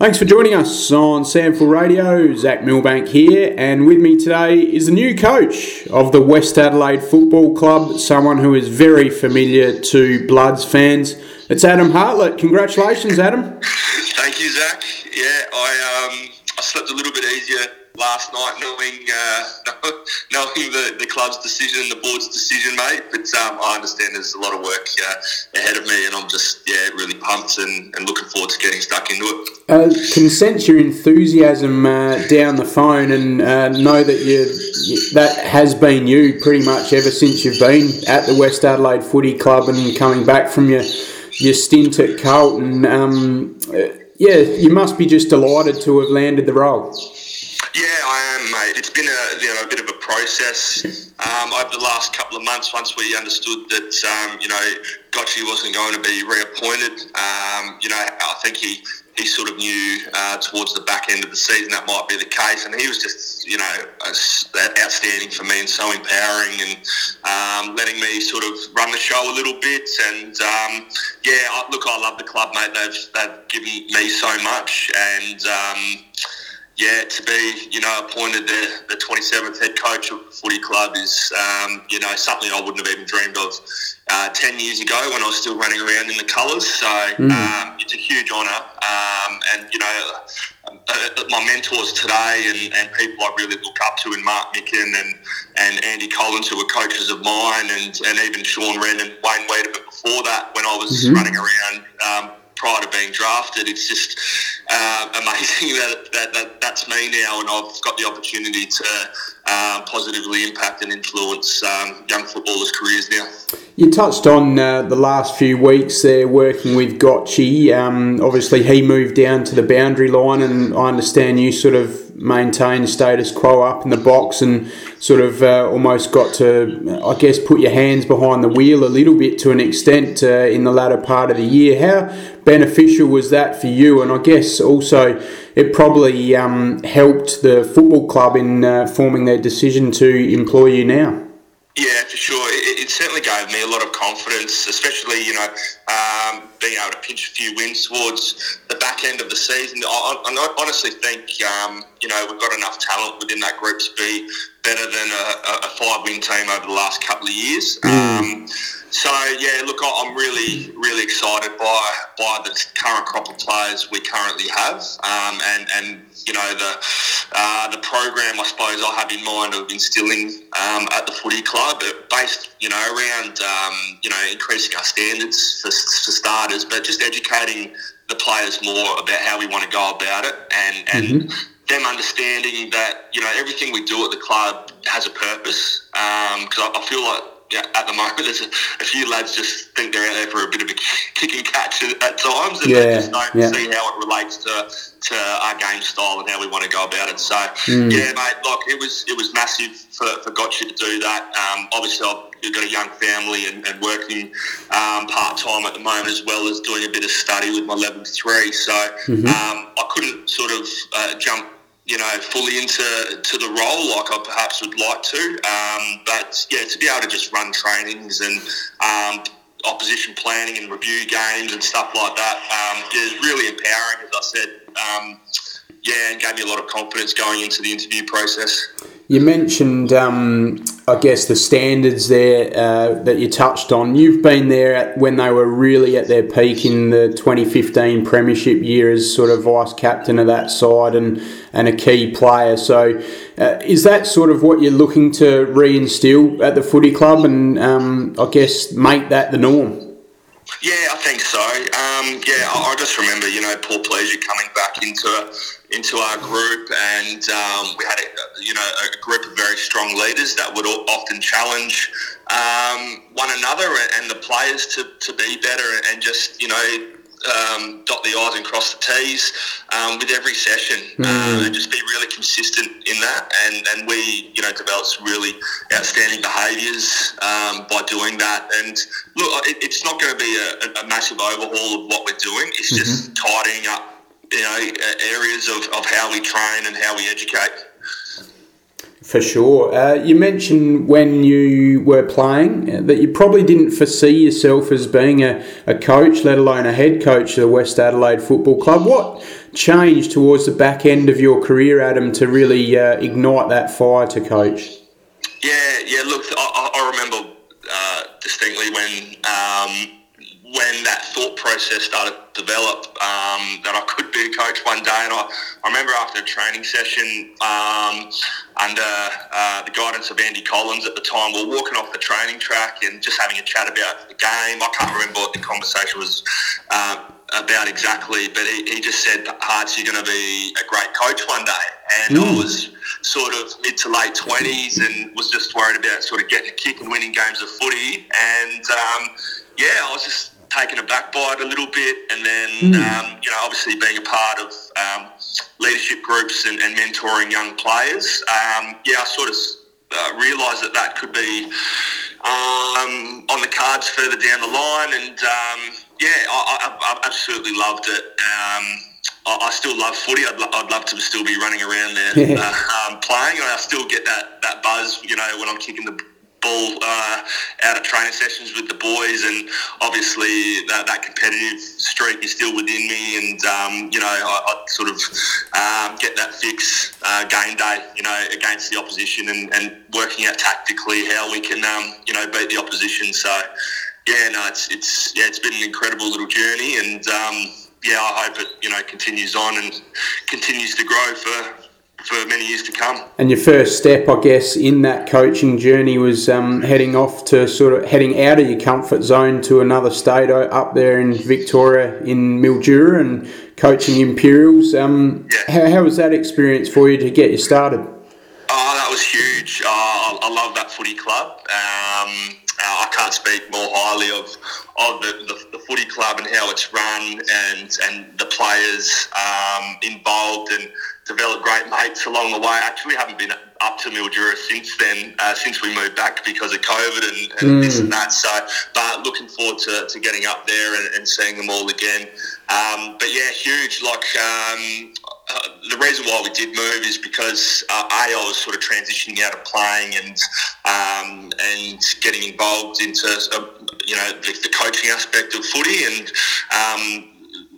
Thanks for joining us on SANFL Radio. Zach Milbank here, and with me today is the new coach of the West Adelaide Football Club, someone who is very familiar to Bloods fans. It's Adam Hartlett. Congratulations, Adam. Thank you, Zach. Yeah, I um, I slept a little bit easier last night, knowing uh, knowing the, the club's decision, the board's decision, mate. But um, I understand there's a lot of work uh, ahead of me, and I'm just yeah really pumped and, and looking forward to getting stuck into it. Uh, can sense your enthusiasm uh, down the phone, and uh, know that you that has been you pretty much ever since you've been at the West Adelaide Footy Club and coming back from your your stint at Carlton. Um, uh, yeah, you must be just delighted to have landed the role. Yeah, I am, mate. It's been a you know a bit of a process um, over the last couple of months. Once we understood that um, you know Gotchi wasn't going to be reappointed, um, you know I think he he sort of knew uh, towards the back end of the season that might be the case, and he was just you know outstanding for me and so empowering and um, letting me sort of run the show a little bit. And um, yeah, look, I love the club, mate. They've they've given me so much, and um, yeah, to be you know appointed the, the 27th head coach of the footy club is um, you know something I wouldn't have even dreamed of uh, 10 years ago when I was still running around in the colours. So mm. um, it's a huge honour, um, and you know uh, uh, my mentors today and, and, people I really look up to in Mark Mickan and, and Andy Collins who were coaches of mine and, and even Sean Wren and Wayne Weidemann before that when I was mm-hmm. running around um, prior to being drafted. It's just uh, amazing that, that, that, that's me now, and I've got the opportunity to uh, positively impact and influence um, young footballers' careers now. You touched on uh, the last few weeks there working with Gotchi. Um, obviously, he moved down to the boundary line, and I understand you sort of maintain status quo up in the box and sort of uh, almost got to, I guess, put your hands behind the wheel a little bit to an extent uh, in the latter part of the year. How beneficial was that for you? And I guess also it probably um, helped the football club in uh, forming their decision to employ you now. Yeah, for sure. It, it, certainly gave me a lot of confidence, especially, you know, um, being able to pinch a few wins towards the back end of the season. I, I honestly think, um, you know, we've got enough talent within that group to be better than a, a five win team over the last couple of years. Mm. Um, so yeah, look, I'm really, really excited by by the current crop of players we currently have, um, and and you know the uh, the program I suppose I have in mind of instilling um, at the footy club, based you know around um, you know increasing our standards for, for, starters, but just educating the players more about how we want to go about it, and and. Mm-hmm. Them understanding that you know everything we do at the club has a purpose because um, I, I feel like at the moment, there's a, a, few lads just think they're out there for a bit of a kick and catch at, times, and yeah, they just don't yeah. see how it relates to, to our game style and how we want to go about it. So, mm. yeah, mate, look, it was it was massive for, for Gotcha to do that. Um, obviously, I've got a young family and, and working um, part time at the moment, as well as doing a bit of study with my level three. So, mm-hmm. um, I couldn't sort of uh, jump you know, fully into to the role like I perhaps would like to. Um, but yeah, to be able to just run trainings and um, opposition planning and review games and stuff like that um, is really empowering, as I said. Um, yeah, and gave me a lot of confidence going into the interview process. You mentioned, um, I guess, the standards there uh, that you touched on. You've been there at, when they were really at their peak in the 2015 Premiership year as sort of vice captain of that side and, and a key player. So, uh, is that sort of what you're looking to reinstill at the footy club and, um, I guess, make that the norm? Yeah, I think so. Um, yeah, I, just remember, you know, Paul Pleasure coming back into into our group, and um, we had, a, you know, a group of very strong leaders that would often challenge um, one another and the players to, to be better and just, you know, um, dot the I's and cross the T's um, with every session mm. uh, and just be really consistent in that. And, and we, you know, developed some really outstanding behaviours um, by doing that. And look, it, it's not going to be a, a, massive overhaul of what we're doing. It's mm-hmm. just tidying up, you know, areas of, of how we train and how we educate. For sure. Uh, you mentioned when you were playing uh, that you probably didn't foresee yourself as being a, a coach, let alone a head coach of the West Adelaide Football Club. What changed towards the back end of your career, Adam, to really uh, ignite that fire to coach? Yeah, yeah. Look, I, I remember uh, distinctly when um, when that thought process started to develop um, that I could be a coach one day. And I, I remember after a training session um, under uh, the guidance of Andy Collins at the time, we were walking off the training track and just having a chat about the game. I can't remember what the conversation was uh, about exactly, but he, he just said, Harts, you're going to be a great coach one day. And mm. I was sort of mid to late 20s and was just worried about sort of getting a kick and winning games of footy. And um, yeah, I was just taken aback by it a little bit, and then mm. um, you know, obviously being a part of um, leadership groups and, and, mentoring young players, um, yeah, I sort of uh, realised that that could be um, on the cards further down the line, and um, yeah, I, I, I, absolutely loved it. Um, I, I still love footy. I'd, lo- I'd, love to still be running around there uh, playing. And I still get that, that buzz, you know, when I'm kicking the ball uh, out of training sessions with the boys, and obviously that, that competitive streak is still within me. And um, you know, I, I sort of um, get that fix uh, game day, you know, against the opposition, and, and working out tactically how we can, um, you know, beat the opposition. So yeah, no, it's it's yeah, it's been an incredible little journey, and um, yeah, I hope it you know continues on and continues to grow for for many years to come. And your first step, I guess, in that coaching journey was um, heading off to sort of heading out of your comfort zone to another state up there in Victoria in Mildura and coaching Imperials. Um, yeah. how, how was that experience for you to get you started? Oh, that was huge. Uh, I, love that footy club. Um, uh, I can't speak more highly of of the, the, footy club and how it's run and and the players um, involved and developed great mates along the way. I actually haven't been up to Mildura since then, uh, since we moved back because of COVID and, and mm. this and that. So, but looking forward to, to getting up there and, and seeing them all again. Um, but yeah, huge. Like um, uh, the reason why we did move is because uh, a I was sort of transitioning out of playing and um, and getting involved into uh, you know the, the, coaching aspect of footy and um,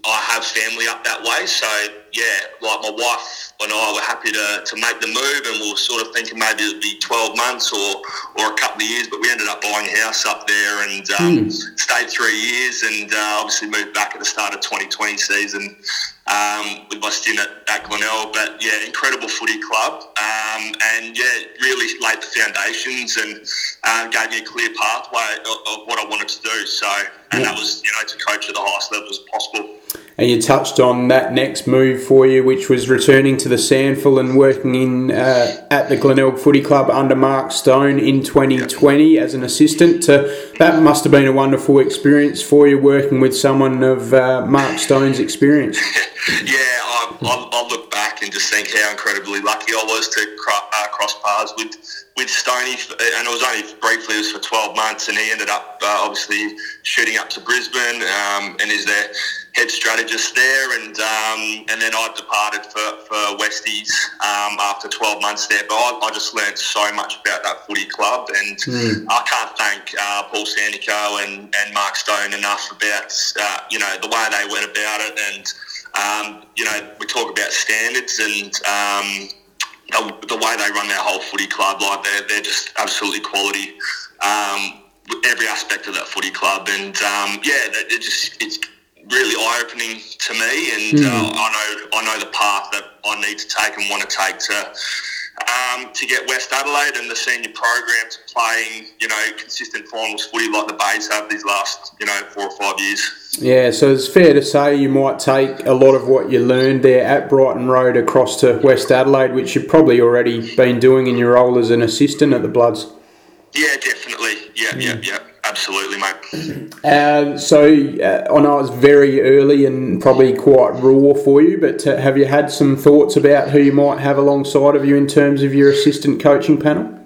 I have family up that way, so yeah, like my wife and I were happy to, to make the move, and we were sort of thinking maybe it'd be 12 months or, or a couple of years, but we ended up buying a house up there and um, mm. stayed three years, and uh, obviously moved back at the start of 2020 season um, with my stint at, at Glenelg. But yeah, incredible footy club, um, and yeah, really laid the foundations and uh, gave me a clear pathway of, of, what I wanted to do. So, and yeah. that was you know to coach at the highest level as possible. And you touched on that next move for you, which was returning to the SANFL and working in uh, at the Glenelg Footy Club under Mark Stone in 2020 as an assistant. Uh, that must have been a wonderful experience for you, working with someone of uh, Mark Stone's experience. yeah, I, I, I, look back and just think how incredibly lucky I was to uh, cross paths with with Stoney, and it was only briefly. It was for 12 months, and he ended up uh, obviously shooting up to Brisbane um, and is there head strategist there, and um, and then I departed for, for Westies um, after 12 months there. But I, I, just learned so much about that footy club, and mm. I can't thank uh, Paul Sandico and, and Mark Stone enough about uh, you know the way they went about it, and um, you know we talk about standards and. Um, the, the, way they run their whole footy club, like they're, they're just absolutely quality um, every aspect of that footy club, and um, yeah, it just it's really eye opening to me, and mm. uh, I know I know the path that I need to take and want to take to. Um, to get West Adelaide and the senior program to playing, you know, consistent finals footy like the Bays have these last, you know, four or five years. Yeah, so it's fair to say you might take a lot of what you learned there at Brighton Road across to West Adelaide, which you've probably already been doing in your role as an assistant at the Bloods. Yeah, definitely. Yeah, yeah, yeah. Absolutely, mate. Uh, so uh, I know it's very early and probably quite raw for you, but uh, have you had some thoughts about who you might have alongside of you in terms of your assistant coaching panel?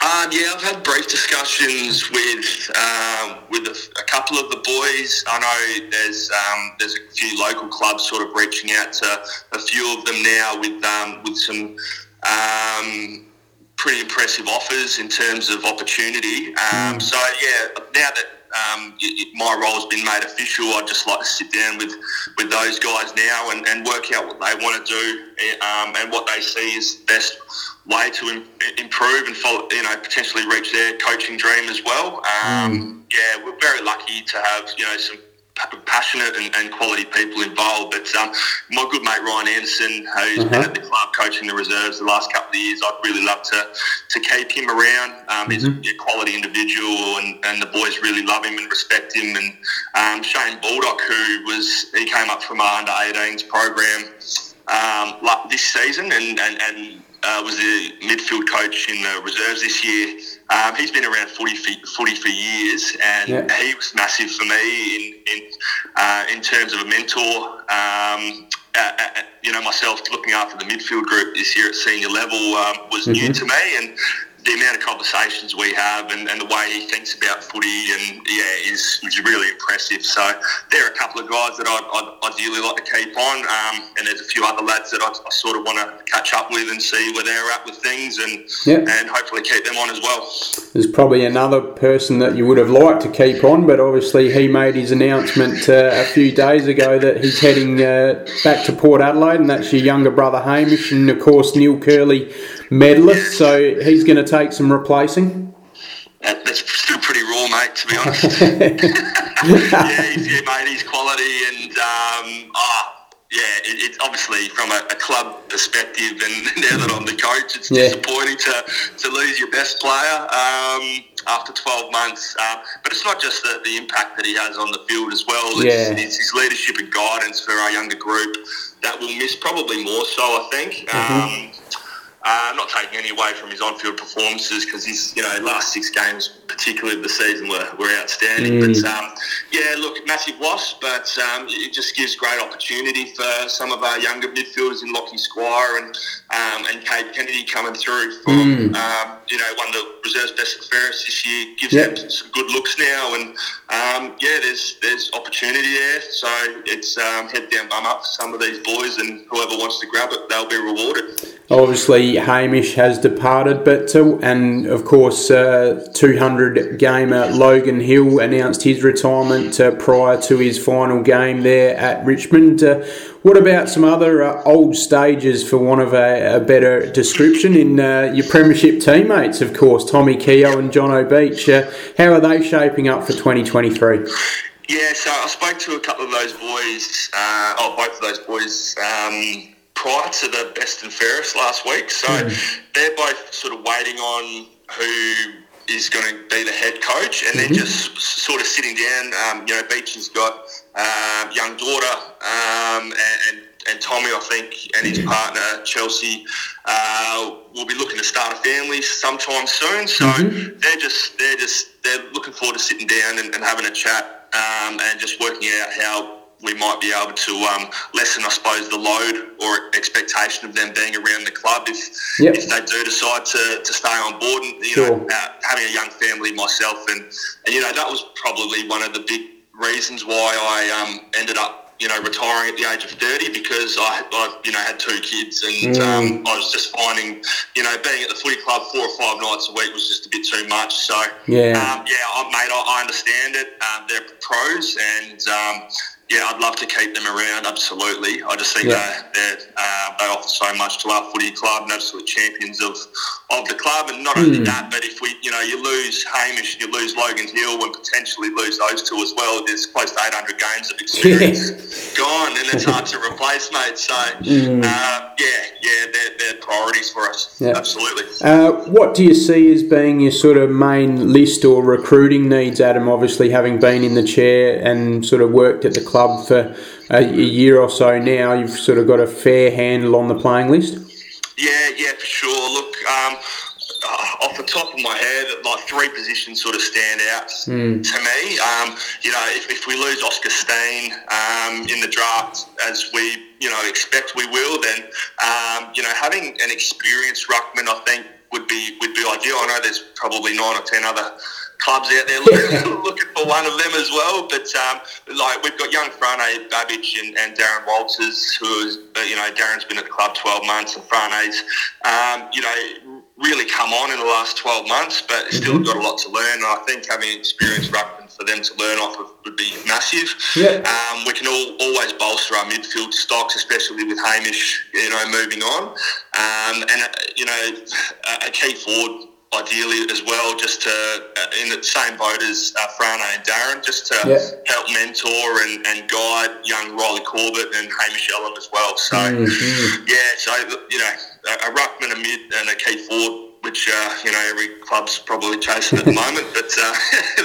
Um, yeah, I've had brief discussions with um, with a, a, couple of the boys. I know there's um, there's a few local clubs sort of reaching out to a few of them now with um, with some um, pretty impressive offers in terms of opportunity. Um, mm. So yeah, now that um, my role has been made official. I'd just like to sit down with, with those guys now and, and work out what they want to do um, and what they see is the best way to Im- improve and follow, you know potentially reach their coaching dream as well. Um, mm. Yeah, we're very lucky to have you know some passionate and, and, quality people involved. But um, my good mate Ryan Anderson, who's uh-huh. been at the club coaching the reserves the last couple of years, I'd really love to to keep him around. Um, mm-hmm. He's a, mm-hmm. a, quality individual, and, and the boys really love him and respect him. And um, Shane Baldock, who was he came up from our under 18s program um, this season, and and, and uh, was the midfield coach in the reserves this year. Um, he's been around footy for, footy for years, and yeah. he was massive for me in in, uh, in terms of a mentor. Um, you know, myself looking after the midfield group this year at senior level um, was mm-hmm. new to me, and the amount of conversations we have and, and, the way he thinks about footy and yeah is, is really impressive. So there are a couple of guys that I'd, I'd ideally like to keep on, um, and there's a few other lads that I, I sort of want to catch up with and see where they're at with things, and yep. and hopefully keep them on as well. There's probably another person that you would have liked to keep on, but obviously he made his announcement uh, a few days ago that he's heading uh, back to Port Adelaide, and that's your younger brother Hamish, and of course Neil Kerley medalist, so he's going to take some replacing. that's still pretty raw, mate. To be honest. yeah, he's, yeah, mate, he's quality, and um, oh, yeah, it, it's obviously from a, a, club perspective, and now that I'm the coach, it's yeah. disappointing to, to lose your best player um, after 12 months. Uh, but it's not just the, the, impact that he has on the field as well. It's, yeah. it's his leadership and guidance for our younger group that we'll miss probably more so, I think. Mm-hmm. Um, uh, not taking any away from his on-field performances because his, you know, last six games, particularly of the season, were, were outstanding. Mm. But um, yeah, look, massive loss, but um, it just gives great opportunity for some of our younger midfielders in Lockie Squire and um, and Cade Kennedy coming through from, mm. you know, one of the reserves best at Ferris this year. Gives yep. them some good looks now, and um, yeah, there's there's opportunity there. So it's um, head down, bum up for some of these boys, and whoever wants to grab it, they'll be rewarded. Obviously, Hamish has departed, but uh, and of course, uh, 200 gamer Logan Hill announced his retirement uh, prior to his final game there at Richmond. Uh, what about some other uh, old stages, for want of a, a better description, in uh, your Premiership teammates? Of course, Tommy Keogh and Jono Beech. how are they shaping up for 2023? Yeah, so I spoke to a couple of those boys, oh, both of those boys. Um, prior to the best and fairest last week. So mm. they're both sort of waiting on who is going to be the head coach, and mm-hmm. they're just sort of sitting down. Um, you know, Beech has got uh, young daughter um, and, and Tommy, I think, and his partner Chelsea uh, will be looking to start a family sometime soon. So mm-hmm. they're just they're just they're looking forward to sitting down and, and having a chat um, and just working out how we might be able to um, lessen, I suppose, the load or expectation of them being around the club if yep. if they do decide to, to stay on board. And you sure. know, uh, having a young family myself, and and you know that was probably one of the big reasons why I um, ended up you know, retiring at the age of 30 because I, I you know, had two kids and mm. um, I was just finding, you know, being at the footy club four or five nights a week was just a bit too much. So, yeah, um, yeah, mate, I, I understand it. Um, they're pros and, um, yeah, I'd love to keep them around. Absolutely, I just think yeah. they uh, they offer so much to our footy club and absolute champions of of the club. And not mm. only hmm. that, but if we, you know, you lose Hamish, you lose Logan Hill, and potentially lose those two as well. There's close to 800 games of experience gone, and it's hard to replace, mate. So, mm. uh, yeah, yeah, they're priorities for us. Yeah. Absolutely. Uh, what do you see as being your sort of main list or recruiting needs, Adam? Obviously, having been in the chair and sort of worked at the club for a, year or so now, you've sort of got a fair handle on the playing list? Yeah, yeah, for sure. Look, um, the top of my head, like three positions sort of stand out mm. to me. Um, you know, if, if, we lose Oscar Steene um, in the draft, as we you know expect we will, then um, you know having an experienced ruckman, I think would be would be ideal. I know there's probably nine or ten other clubs out there looking, looking for one of them as well. But um, like we've got young Frane Babbage and, and Darren Walters, who is, you know, Darren's been at the club 12 months, and Frane's, um, you know, really come on in the last 12 months, but still mm-hmm. got a lot to learn. And I think having experienced ruckman for them to learn off of would be massive. Yeah. Um, we can all, always bolster our midfield stocks, especially with Hamish, you know, moving on. Um, and, uh, you know, a key forward ideally as well, just to uh, in the same boat as uh, Frano and Darren, just to yeah. help mentor and, and guide young Riley Corbett and Hamish Ellen as well. So mm-hmm. yeah, so you know, a, a ruckman, a mid, and a key forward. Which uh, you know every club's probably chasing at the moment, but uh,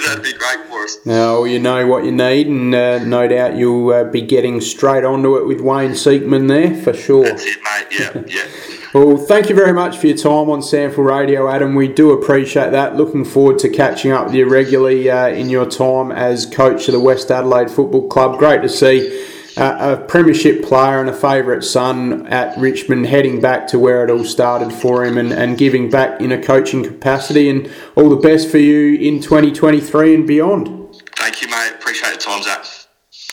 that'd be great for us. Now you know what you need, and uh, no doubt you'll uh, be getting straight onto it with Wayne Seekman there for sure. That's it, mate. Yeah, yeah. Well, thank you very much for your time on SANFL Radio, Adam. We do appreciate that. Looking forward to catching up with you regularly uh, in your time as coach of the West Adelaide Football Club. Great to see uh, a premiership player and a favourite son at Richmond heading back to where it all started for him and, and giving back in a coaching capacity. And all the best for you in 2023 and beyond. Thank you, mate. Appreciate the time, Zach.